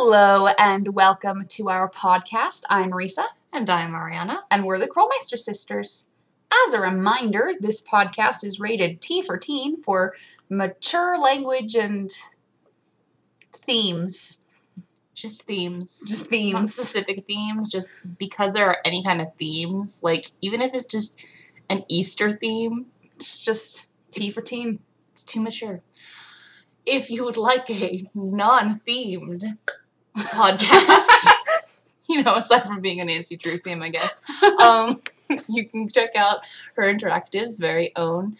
Hello and welcome to our podcast. I'm Risa And I'm Ariana. and we're the Krollmeister sisters. As a reminder, this podcast is rated T for teen for mature language and themes. Just themes. Just Not themes. specific themes, just because there are any kind of themes. Like, even if it's just an Easter theme, It's just T It's- for teen. it's too mature. If you would like a non themed podcast, you know, aside from being a Nancy Drew theme, I guess, um, you can check out Her Interactive's very own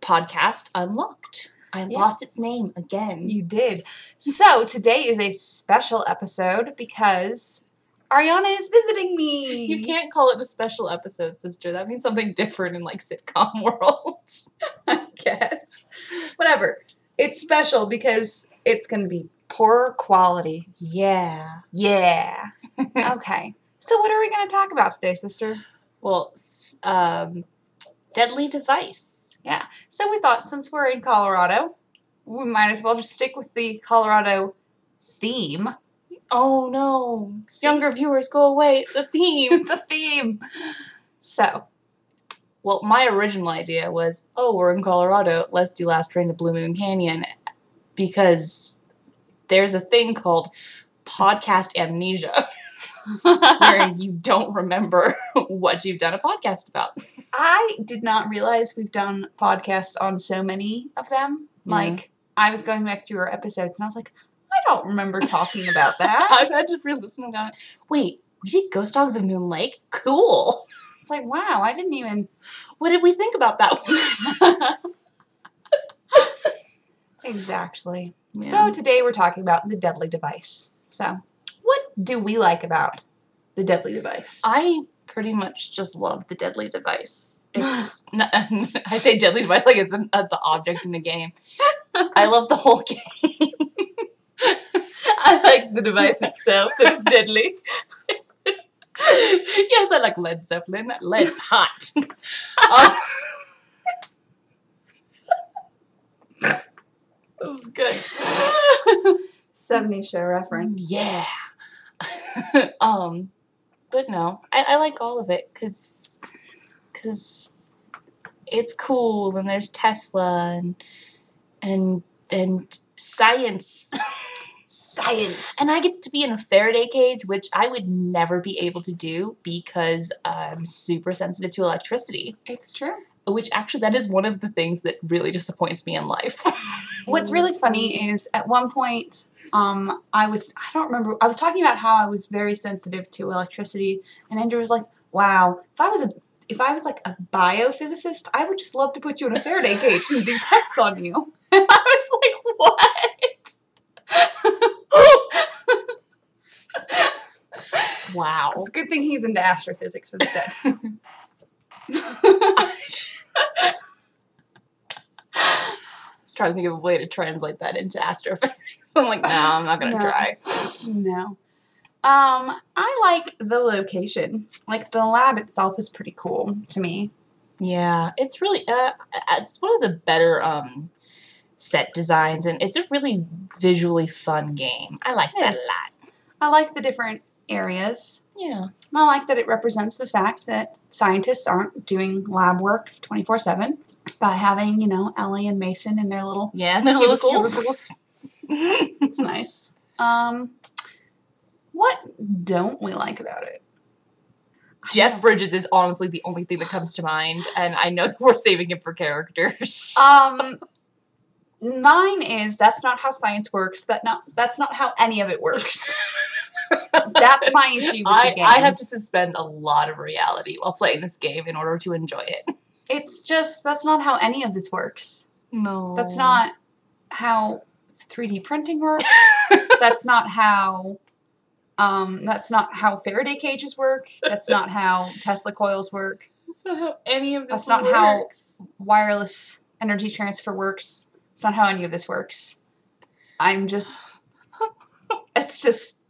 podcast, Unlocked. I lost its name again. You did. So today is a special episode because Ariana is visiting me. You can't call it a special episode, sister. That means something different in like sitcom world. I guess. Whatever. It's special because it's going to be poor quality. Yeah. Yeah. okay. So, what are we going to talk about today, sister? Well, um, deadly device. Yeah. So, we thought since we're in Colorado, we might as well just stick with the Colorado theme. Oh no, younger viewers, go away. It's a theme. It's a theme. So, well, my original idea was, oh, we're in Colorado. Let's do Last Train to Blue Moon Canyon because there's a thing called podcast amnesia, where you don't remember what you've done a podcast about. I did not realize we've done podcasts on so many of them. Yeah. Like, I was going back through our episodes and I was like, I don't remember talking about that. I've had to re-listen and gone, wait, we did Ghost Dogs of Moon Lake? Cool. It's like, wow, I didn't even. What did we think about that one? Exactly. Yeah. So today we're talking about the deadly device. So, what do we like about the deadly device? I pretty much just love the deadly device. It's n- I say deadly device like it's an, uh, the object in the game. I love the whole game. I like the device itself. It's deadly. yes, I like Led Zeppelin. Led's hot. um, that was good. 70s show reference. Yeah. um, but no, I, I like all of it because because it's cool and there's Tesla and and and science. Science. And I get to be in a Faraday cage, which I would never be able to do because I'm super sensitive to electricity. it's true. Which actually, that is one of the things that really disappoints me in life. What's really funny is at one point, um, I was I don't remember I was talking about how I was very sensitive to electricity, and Andrew was like, "Wow, if I was a if I was like a biophysicist, I would just love to put you in a Faraday cage and do tests on you." And I was like, "What?" wow. It's a good thing he's into astrophysics instead. Trying to think of a way to translate that into astrophysics. I'm like, no, I'm not gonna No. try. no. Um, I like the location. Like the lab itself is pretty cool to me. Yeah, it's really uh, it's one of the better um set designs, and it's a really visually fun game. I like that Yes. a lot. I like the different areas. Yeah, I like that it represents the fact that scientists aren't doing lab work 24 7 by having, you know, Ellie and Mason in their little. yeah, the little Cubicles. cubicles. It's nice. Um, what don't we like about it? Jeff Bridges is honestly the only thing that comes to mind, and I know that we're saving him for characters. Um, mine is that's not how science works. That not that's not how any of it works. that's my issue with I, the game. I have to suspend a lot of reality while playing this game in order to enjoy it. It's just that's not how any of this works. No, That's not how 3D printing works. that's not how um that's not how Faraday cages work. That's not how Tesla coils work. That's not how any of this That's not how- Wireless energy transfer works. It's not how any of this works. I'm just it's just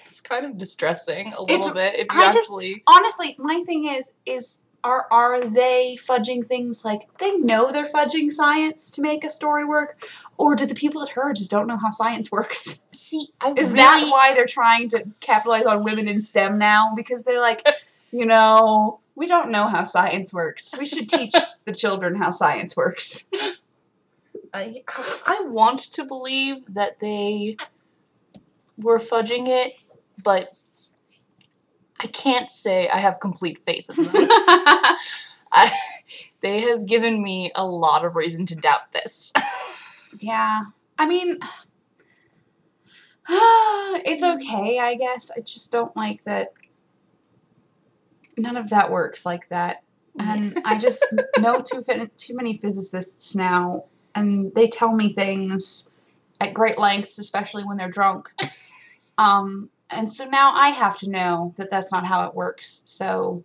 It's kind of distressing a little bit if you I just- actually. honestly my thing is is are are they fudging things like they know they're fudging science to make a story work, or do the people at her just don't know how science works? See, I Is really, that why they're trying to capitalize on women in STEM now? Because they're like, you know, we don't know how science works. We should teach the children how science works. I, I want to believe that they were fudging it, but I can't say I have complete faith in them. I, they have given me a lot of reason to doubt this. yeah. I mean, it's okay, I guess. I just don't like that none of that works like that. And I just know too too many physicists now, and they tell me things at great lengths, especially when they're drunk. Um, and so now I have to know that that's not how it works. So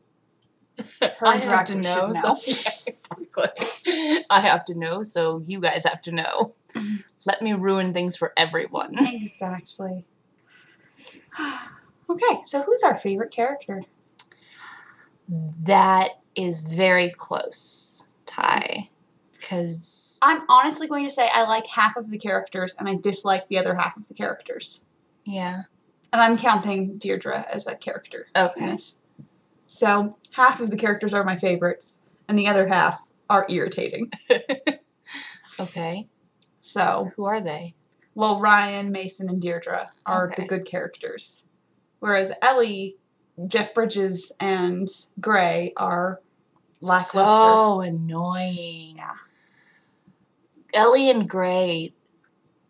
I have to director know, so yeah, exactly. I have to know, so you guys have to know. Mhm. Let me ruin things for everyone. exactly. okay, so who's our favorite character? That is very close, Ty. Because I'm honestly going to say I like half of the characters and I dislike the other half of the characters. yeah, And I'm counting Deirdre as a character okay. So half of the characters are my favorites, and the other half are irritating. okay. So, Who are they? well, Ryan, Mason, and Deirdre are Okay. the good characters, whereas Ellie, Jeff Bridges, and Gray are lackluster. So oh, annoying. Yeah. Ellie and Gray,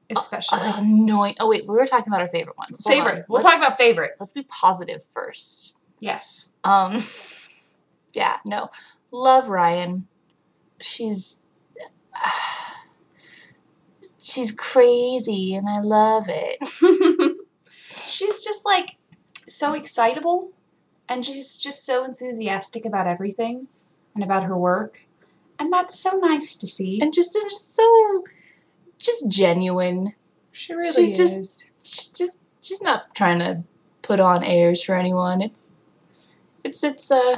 especially uh, annoying. Oh wait, we were talking about our favorite ones. Hold favorite. on. We'll Let's- talk about favorite. Let's be positive first. Yes. Um, yeah, no, love Ryan. She's she's crazy, and I love it. she's just like so excitable and she's just so enthusiastic about everything and about her work. And that's so nice to see. and just and just so just genuine. she really she's just- is. She's just she's not trying to put on airs for anyone. It's it's it's uh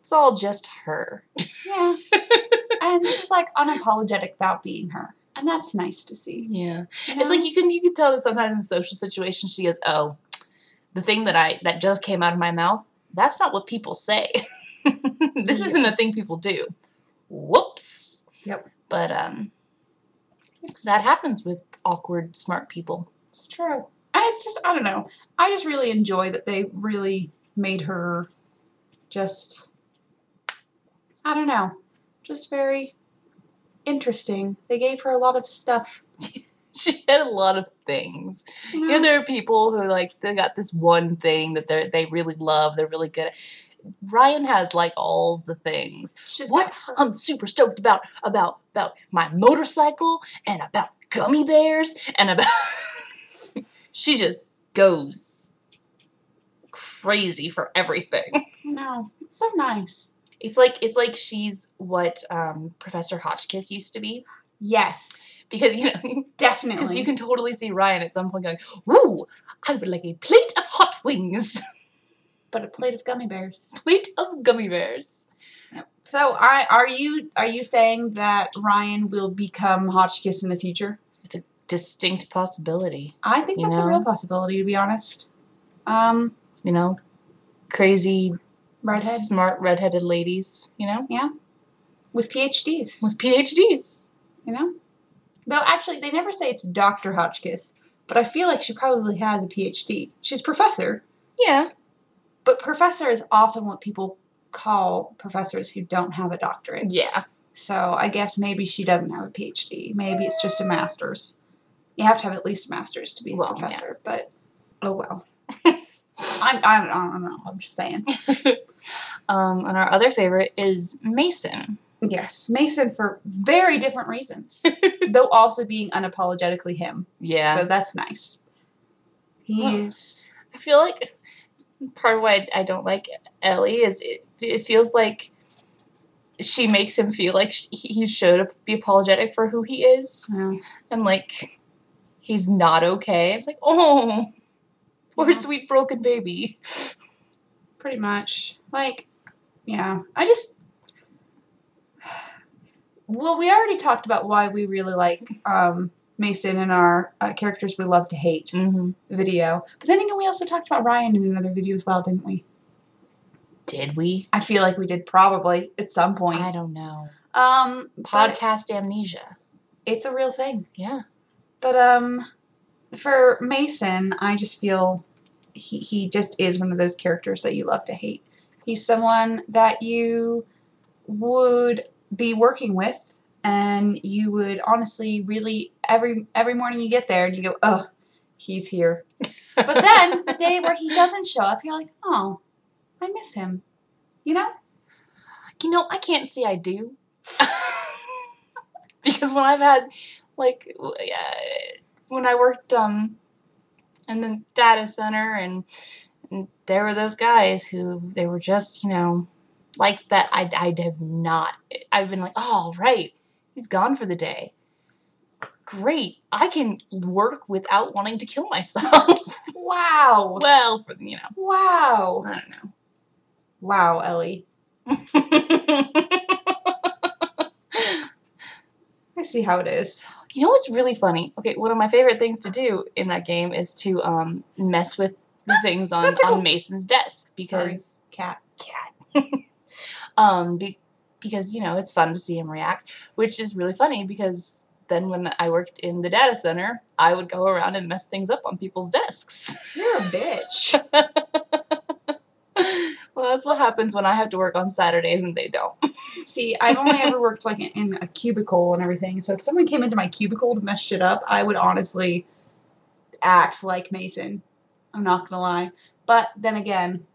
it's all just her. Yeah. and she's like unapologetic about being her. And that's nice to see. Yeah. you It's like you can you can tell that sometimes in social situations she goes, Oh, the thing that I that just came out of my mouth, that's not what people say. this Yeah. isn't a thing people do. Whoops. Yep. But um that happens with awkward smart people. It's true. And it's just, I don't know. I just really enjoy that they really made her just, I don't know, just very interesting. They gave her a lot of stuff. She had a lot of things. You You know? know, there are people who like they got this one thing that they they really love. They're really good at. Ryan has like all the things. She's What I'm super stoked about about about my motorcycle and about gummy bears and about. she just goes crazy for everything. No, it's so nice. It's like it's like she's what um, Professor Hotchkiss used to be Yes, because you know definitely. because you can totally see Ryan at some point going, "Ooh, I would like a plate of hot wings, but a plate of gummy bears. plate of gummy bears." So, I are you are you saying that Ryan will become Hotchkiss in the future? It's a distinct possibility, I think that's a real possibility, to be honest. Um, you know, crazy redhead smart redheaded ladies, you know, yeah, with PhDs. with PhDs. You know? Though actually, they never say it's Dr. Hotchkiss, but I feel like she probably has a PhD. She's professor, Yeah, but professor is often what people call professors who don't have a doctorate. yeah. So I guess maybe she doesn't have a PhD. Maybe it's just a master's. You have to have at least a master's to be a Well, yeah. professor, but oh well. I'm, I, don't, I don't know. I'm just saying. Um, and our other favorite is Mason. Yes, Mason for very different reasons, though also being unapologetically him. Yeah, So that's nice. He's I feel like part of why I don't like Ellie is it, it feels like she makes him feel like he should be apologetic for who he is, well, and like he's not okay. It's like, oh, poor Yeah. sweet broken baby. pretty much like yeah. I just Well, we already talked about why we really like um, Mason and our uh, characters we love to hate Mm-hmm. video. But then again, we also talked about Ryan in another video as well, didn't we? Did we? I feel like we did probably at some point. I don't know. Um, Podcast amnesia. it's a real thing. Yeah. But um, for Mason, I just feel he he just is one of those characters that you love to hate. He's someone that you would be working with, and you would honestly really every every morning you get there and you go, oh, he's here. But then the day where he doesn't show up, you're like, oh, I miss him. You know? You know, I can't say I do. because when I've had, like, when I worked um, in the data center and, and there were those guys who, they were just, you know, like that. I, I have not, I've been like, oh, right, he's gone for the day. Great. I can work without wanting to kill myself. Wow. well, for, you know, Wow. I don't know. Wow, Ellie. I see how it is. You know what's really funny? Okay, one of my favorite things to do in that game is to um, mess with the things on, on Mason's desk because Cat. cat. um, be, because you know it's fun to see him react, which is really funny because then when I worked in the data center, I would go around and mess things up on people's desks. You're a bitch. well, that's what happens when I have to work on Saturdays and they don't. See, I've only ever worked like in a cubicle and everything. So if someone came into my cubicle to mess shit up, I would honestly act like Mason. I'm not gonna lie. But then again,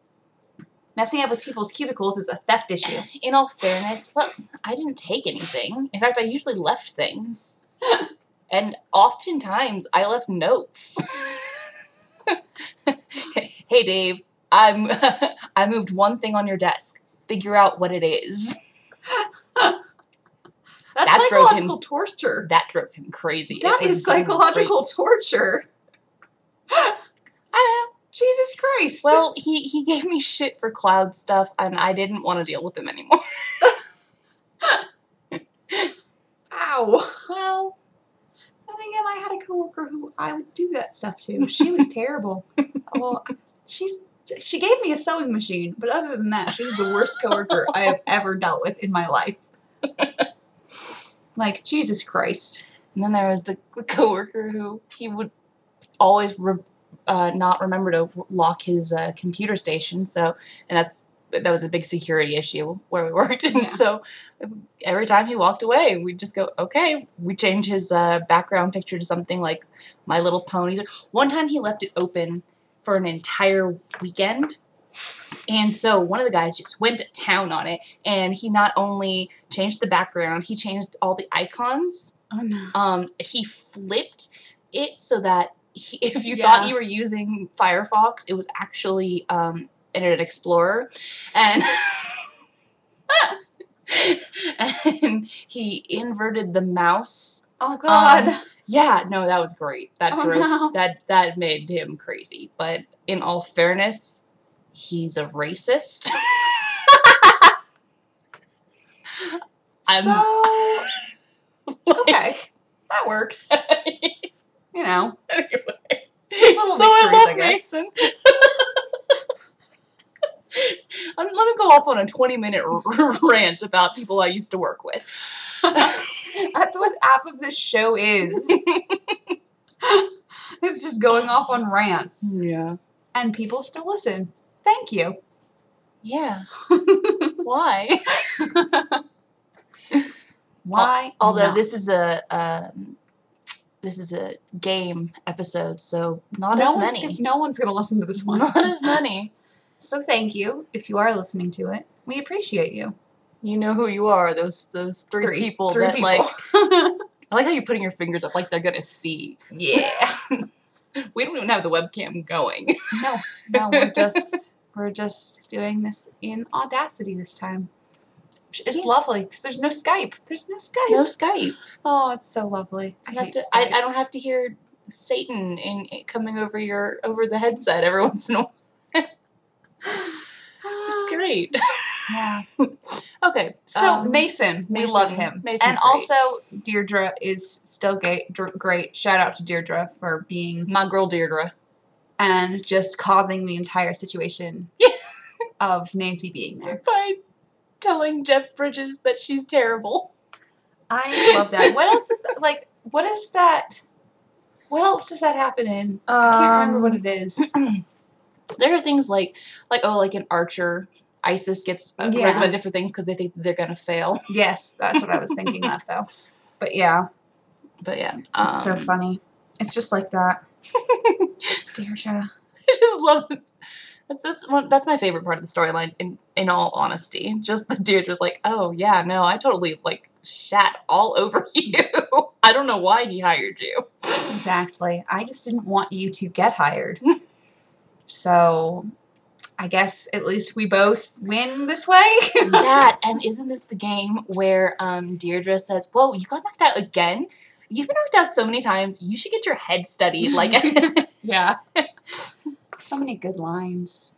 messing up with people's cubicles is a theft issue. In all fairness, well, I didn't take anything. In fact, I usually left things. and oftentimes I left notes. hey Dave, I'm I moved one thing on your desk. Figure out what it is. That's That psychological torture. That drove him crazy. It That was is psychological torture. Jesus Christ. Well, he he gave me shit for cloud stuff, and I didn't want to deal with him anymore. ow. Well, Then again, I had a coworker who I would do that stuff to. She was terrible. Oh, she's she gave me a sewing machine, but other than that, she was the worst coworker I have ever dealt with in my life. Like Jesus Christ. and then there was the, the coworker who he would always re- uh, not remember to lock his uh, computer station. So, and that's that was a big security issue where we worked. And Yeah. so, every time he walked away, we'd just go, okay. We change his uh, background picture to something like My Little Ponies. One time he left it open for an entire weekend. And so one of the guys just went to town on it, and he not only changed the background, he changed all the icons Oh no. um, he flipped it so that he, if you Yeah. thought you were using Firefox, it was actually um, Internet Explorer, and and he inverted the mouse. Oh God. Um, Yeah, no, that was great. That Oh, drove no. that that made him crazy. But in all fairness, he's a racist. I'm- so okay, that works. You know, anyway. Little so I love I guess. Mason. Let me go off on a 20 minute r- rant about people I used to work with. that's what half of this show is. it's just going off on rants, Yeah. and people still listen. Thank you. Yeah. Why? Why? Although not? this is a um, this is a game episode, so not no as many. gonna- no one's gonna listen to this one. Not as many. So thank you if you are listening to it. We appreciate you. You know who you are. Those those three, people three that people. like. I like how you're putting your fingers up like they're gonna see. yeah. We don't even have the webcam going. No, no, we're just we're just doing this in Audacity this time. Is Yeah. lovely because there's no Skype. There's no Skype. no Skype. Oh, it's so lovely. I I, have to, I, I don't have to hear Satan in, in- coming over your over the headset every once in a while. It's great. Yeah. Okay, So um, Mason, we Mason. love him, Mason's and great. also Deirdre is still gay, dr- great. Shout out to Deirdre for being my girl Deirdre. and just causing the entire situation of Nancy being there. By telling Jeff Bridges that she's terrible. I love that. What else is that? Like, what is that? What else does that happen in? I can't remember what it is. there are things like like oh like an archer isis gets uh, Yeah. different things because they think they're gonna fail yes, that's what I was thinking of, though. But yeah, but yeah it's so um, funny. It's just like that. Deirdre. i just love it that's that's one, that's my favorite part of the storyline in in all honesty just the dude was like oh yeah no i totally like shat all over you i don't know why he hired you Exactly. I just didn't want you to get hired. so I guess at least we both win this way. that and isn't this the game where um deirdre says whoa you got knocked out again you've been knocked out so many times you should get your head studied like yeah. So many good lines.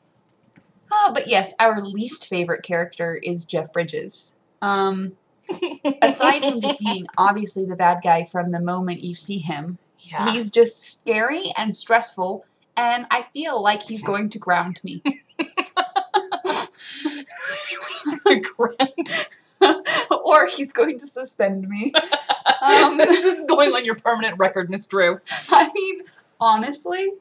Oh, but yes, our least favorite character is Jeff Bridges. Um, aside from just being obviously the bad guy from the moment you see him, yeah he's just scary and stressful, and I feel like he's going to ground me. ground. or he's going to suspend me. Um, this is going on your permanent record, Miss Drew. I mean, honestly,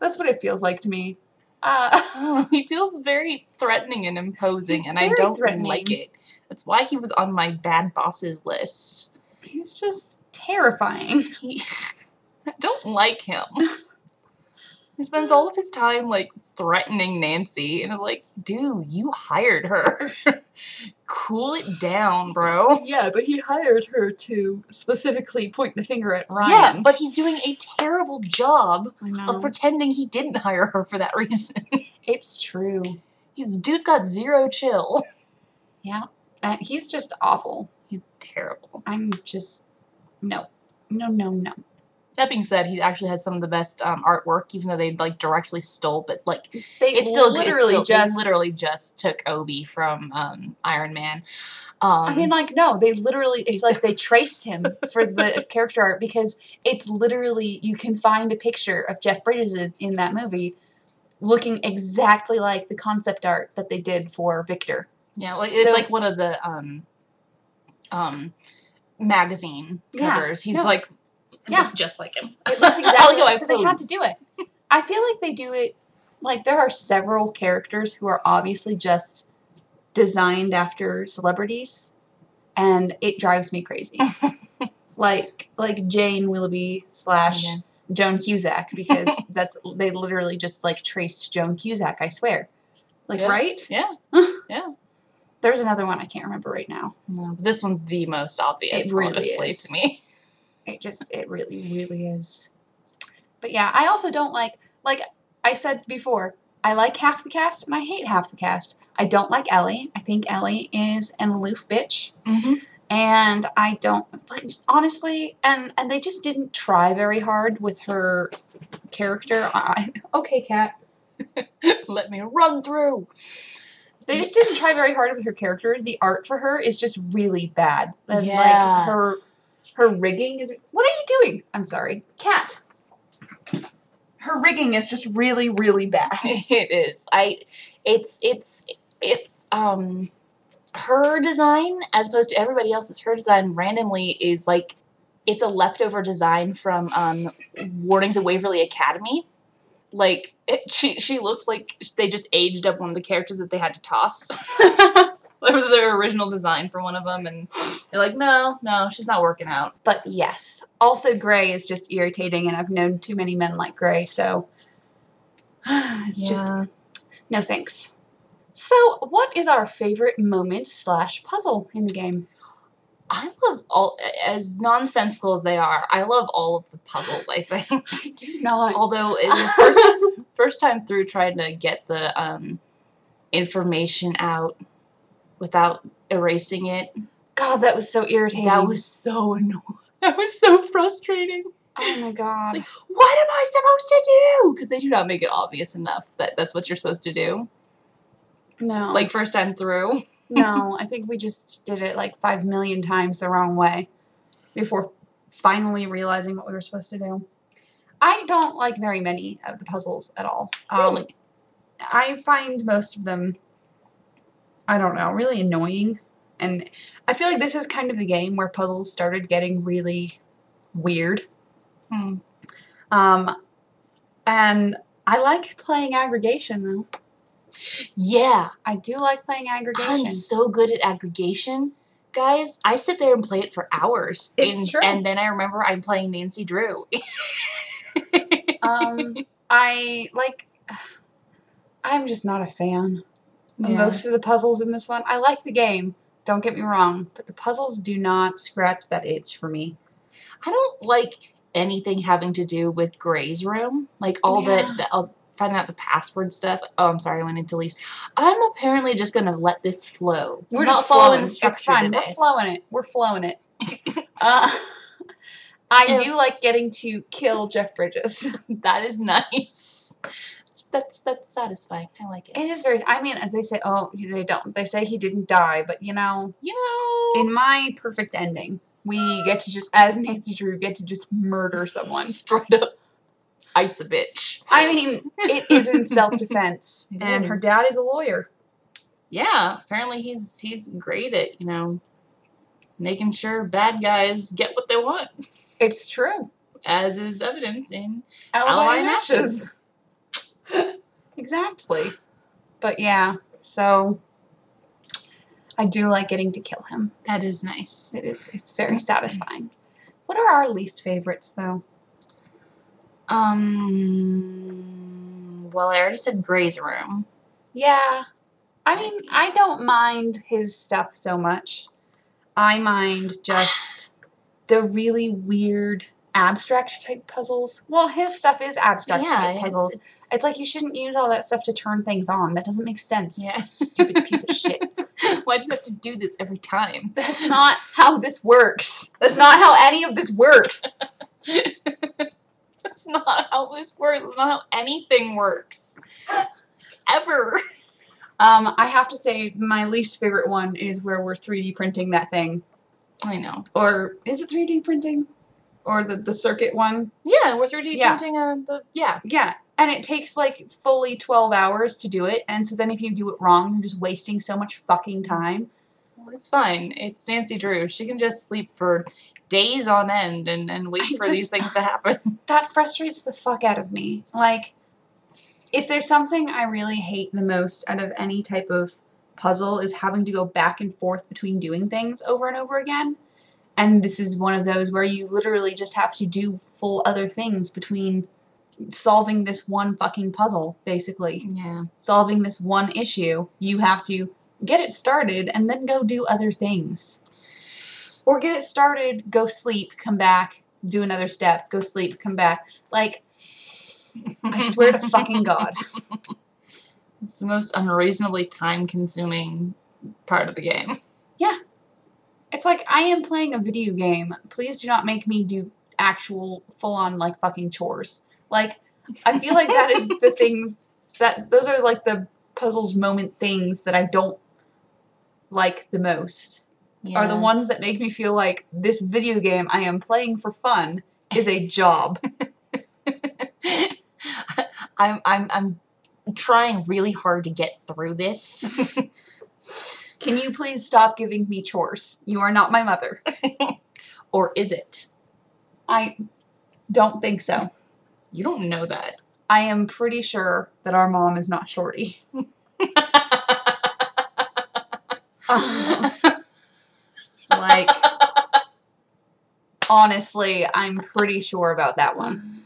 that's what it feels like to me. Uh, he feels very threatening and imposing, and I don't like it. That's why he was on my bad bosses list. he's just terrifying. He, I don't like him. He spends all of his time like threatening Nancy, and is like, "Dude, you hired her. Cool it down, bro." Yeah, but he hired her to specifically point the finger at Ryan. Yeah, but he's doing a terrible job of pretending he didn't hire her for that reason. it's true. He's dude's got zero chill. Yeah, uh, he's just awful. He's terrible. I'm just no, no, no, no. That being said, he actually has some of the best um, artwork, even though they like directly stole. But like, They it's still literally it's still, just. literally just took Obi from um, Iron Man. Um, I mean, like, no, they literally, it's like they traced him for the character art because it's literally, you can find a picture of Jeff Bridges in, in that movie looking exactly like the concept art that they did for Victor. yeah, like it's so- like one of the um, um, magazine Yeah, covers. He's no. like, Yeah. looks just like him. It looks I like exactly so they had to do it. I feel like they do it, like, there are several characters who are obviously just designed after celebrities, and it drives me crazy. like, like Jane Willoughby slash Yeah. Joan Cusack because that's they literally just like traced Joan Cusack. I swear, like Yeah. right? Yeah, yeah. There's another one I can't remember right now. No, this one's the most obvious, It really honestly, is. to me. It just it really really is. But yeah, I also don't like like I said before. I like half the cast and I hate half the cast. I don't like Ellie. I think Ellie is an aloof bitch. Mm-hmm. and I don't like honestly, and and they just didn't try very hard with her character. I, okay, cat, Let me run through. They just didn't try very hard with her character. The art for her is just really bad. And, Yeah. Like her her rigging is What are you doing? I'm sorry. Cat. Her rigging is just really really bad. it is. I. It's it's it's um, her design as opposed to everybody else's. Her design randomly is like, it's a leftover design from um, Warnings of Waverly Academy. Like it, she she looks like they just aged up one of the characters that they had to toss. that was their original design for one of them, and they're like, no, no, she's not working out. But yes. Also Gray is just irritating and I've known too many men like Gray, so it's just No thanks. So, what is our favorite moment slash puzzle in the game? I love all as nonsensical as they are. I love all of the puzzles. I think, I do not. although in the first first time through trying to get the um, information out without erasing it, God, that was so irritating. that was so annoying. That was so frustrating. oh my god. Like, what am I supposed to do? Because they do not make it obvious enough that that's what you're supposed to do. No. Like first time through. no, I think we just did it like five million times the wrong way before finally realizing what we were supposed to do. I don't like very many of the puzzles at all. Um, Really? I find most of them, I don't know, really annoying. And I feel like this is kind of the game where puzzles started getting really weird. Hmm. Um, and I like playing aggregation though. Yeah. I do like playing aggregation. I'm so good at aggregation. Guys, I sit there and play it for hours. It's and, true. And then I remember I'm playing Nancy Drew. um, I like. I'm just not a fan Yeah. most of the puzzles in this one. I like the game. Don't get me wrong, but the puzzles do not scratch that itch for me. I don't like anything having to do with Gray's room. Like all Yeah. the, the uh, finding out the password stuff. Oh, I'm sorry, I went into lease. I'm apparently just gonna let this flow. We're Not just following the It's structure fine. today. We're flowing it. We're flowing it. uh, I do like getting to kill Jeff Bridges. that is nice. That's, that's that's satisfying. I like it. It is very. I mean, they say, oh, they don't. They say he didn't die, but you know, you know, in my perfect ending, we get to just, as Nancy Drew, get to just murder someone. straight up ice a bitch. I mean, it is in self defense, and her is. dad is a lawyer. Yeah, apparently he's he's great at you know making sure bad guys get what they want, It's true. as is evidenced in Alibi, Alibi matches. Exactly. But yeah, so I do like getting to kill him. that is nice. It is. It's very satisfying. What are our least favorites, though? Um. Well, I already said Gray's room. Yeah. I mean, I don't mind his stuff so much. I mind just the really weird abstract type puzzles. Well, his stuff is abstract type it's- puzzles. it's- It's like you shouldn't use all that stuff to turn things on. That doesn't make sense. yeah. Stupid piece of shit. Why do you have to do this every time? That's not how this works. That's not how any of this works. That's not how this works. That's not how anything works. Ever. Um, I have to say, my least favorite one is where we're 3D printing that thing. I know. Or is it 3D printing? Or the, the circuit one? Yeah, we're 3D Yeah. printing a, the yeah. Yeah. And it takes like fully 12 hours to do it. And so then if you do it wrong, you're just wasting so much fucking time. Well, it's fine. It's Nancy Drew. She can just sleep for days on end and, and wait I for these things to happen. That frustrates the fuck out of me. Like, if there's something I really hate the most out of any type of puzzle is having to go back and forth between doing things over and over again. And this is one of those where you literally just have to do full other things between solving this one fucking puzzle, basically. Yeah. Solving this one issue. You have to get it started and then go do other things. Or get it started, go sleep, come back, do another step, go sleep, come back. Like, I swear to fucking God. It's the most unreasonably time consuming part of the game. It's like I am playing a video game. Please do not make me do actual full on like fucking chores. Like I feel like that is the things that those are like the puzzles moment things that I don't like the most. Are the ones that make me feel like this video game I am playing for fun is a job. I'm I'm I'm trying really hard to get through this. Can you please stop giving me chores? You are not my mother. or is it? I don't think so. You don't know that. I am pretty sure that our mom is not shorty. like honestly, I'm pretty sure about that one.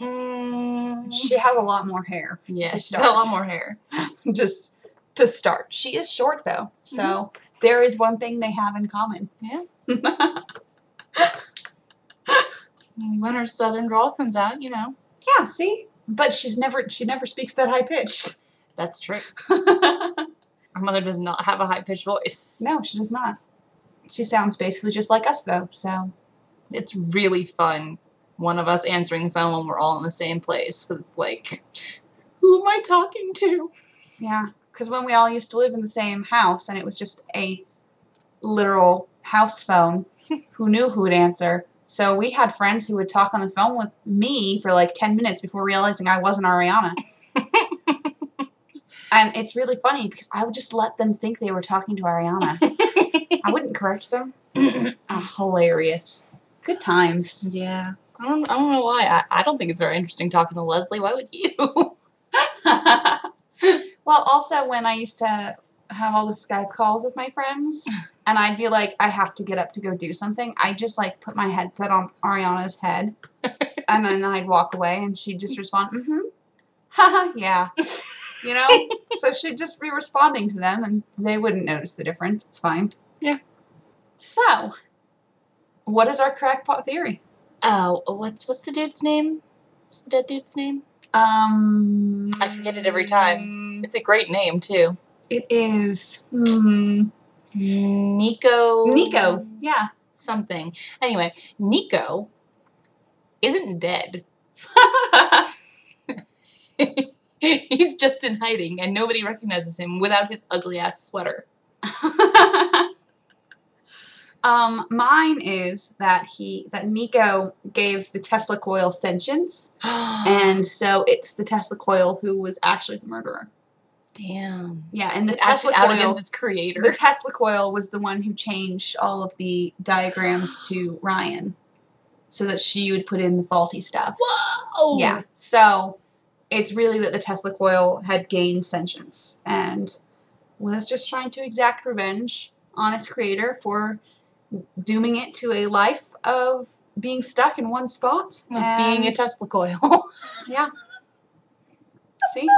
Mm, She has a lot more hair. yeah, she's a lot more hair. Just to start. She is short though. So mm-hmm. there is one thing they have in common. Yeah. When her southern drawl comes out, you know. yeah, see? But she's never she never speaks that high pitched. That's true. Our mother does not have a high pitched voice. no, she does not. She sounds basically just like us though, so It's really fun. One of us answering the phone when we're all in the same place. like, who am I talking to? yeah. Because when we all used to live in the same house and it was just a literal house phone, who knew who would answer? So we had friends who would talk on the phone with me for like 10 minutes before realizing I wasn't Ariana. and it's really funny because I would just let them think they were talking to Ariana. I wouldn't correct them. Ah, hilarious. Good times. yeah. I don't, I don't know why. I, I don't think it's very interesting talking to Leslie. Why would you? Well, also when I used to have all the Skype calls with my friends, and I'd be like, I have to get up to go do something. I just like put my headset on Ariana's head, and then I'd walk away, and she'd just respond, "Mm-hmm, haha, yeah," you know. so she'd just be responding to them, and they wouldn't notice the difference. It's fine. Yeah. So, what is our crackpot theory? Oh, what's what's the dude's name? What's the dead dude's name? Um, I forget it every time. It's a great name too. It is. Hmm. Nico. Nico. Yeah. Something. Anyway, Nico isn't dead. He's just in hiding, and nobody recognizes him without his ugly ass sweater. um, mine is that he that Nico gave the Tesla coil sentience, and so it's the Tesla coil who was actually the murderer. Damn, Yeah, and the Tesla coil. its creator. The Tesla coil was the one who changed all of the diagrams to Ryan, so that she would put in the faulty stuff. Whoa! Yeah. So it's really that the Tesla coil had gained sentience and was just trying to exact revenge on its creator for dooming it to a life of being stuck in one spot. Of being a Tesla coil. yeah. See?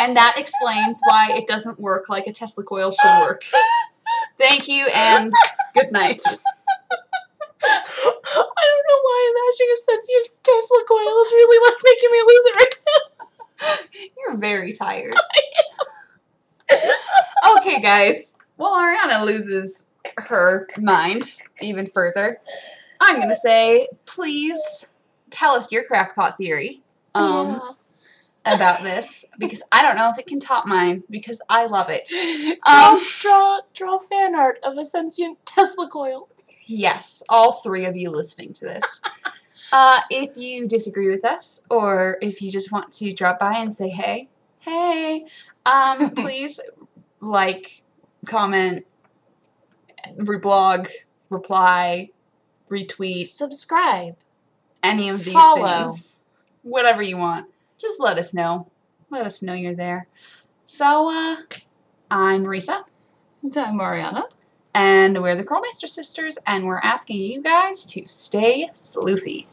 And that explains why it doesn't work like a Tesla coil should work. Thank you and good night. I don't know why imagining a sentient Tesla coil is really like making me lose it right now. You're very tired. okay, guys. Well, Ariana loses her mind even further. I'm gonna say, please tell us your crackpot theory um, about this because I don't know if it can top mine because I love it. draw, Um, draw, draw fan art of a sentient Tesla coil. Yes, all three of you listening to this. Uh, if you disagree with us, or if you just want to drop by and say hey, hey, um, please like, comment, reblog, reply, retweet, Subscribe. any of these Follow. things. Whatever you want. Just let us know. Let us know you're there. So, uh, I'm Risa, And I'm Ariana. and we're the Curlmeister Sisters, and we're asking you guys to stay sleuthy.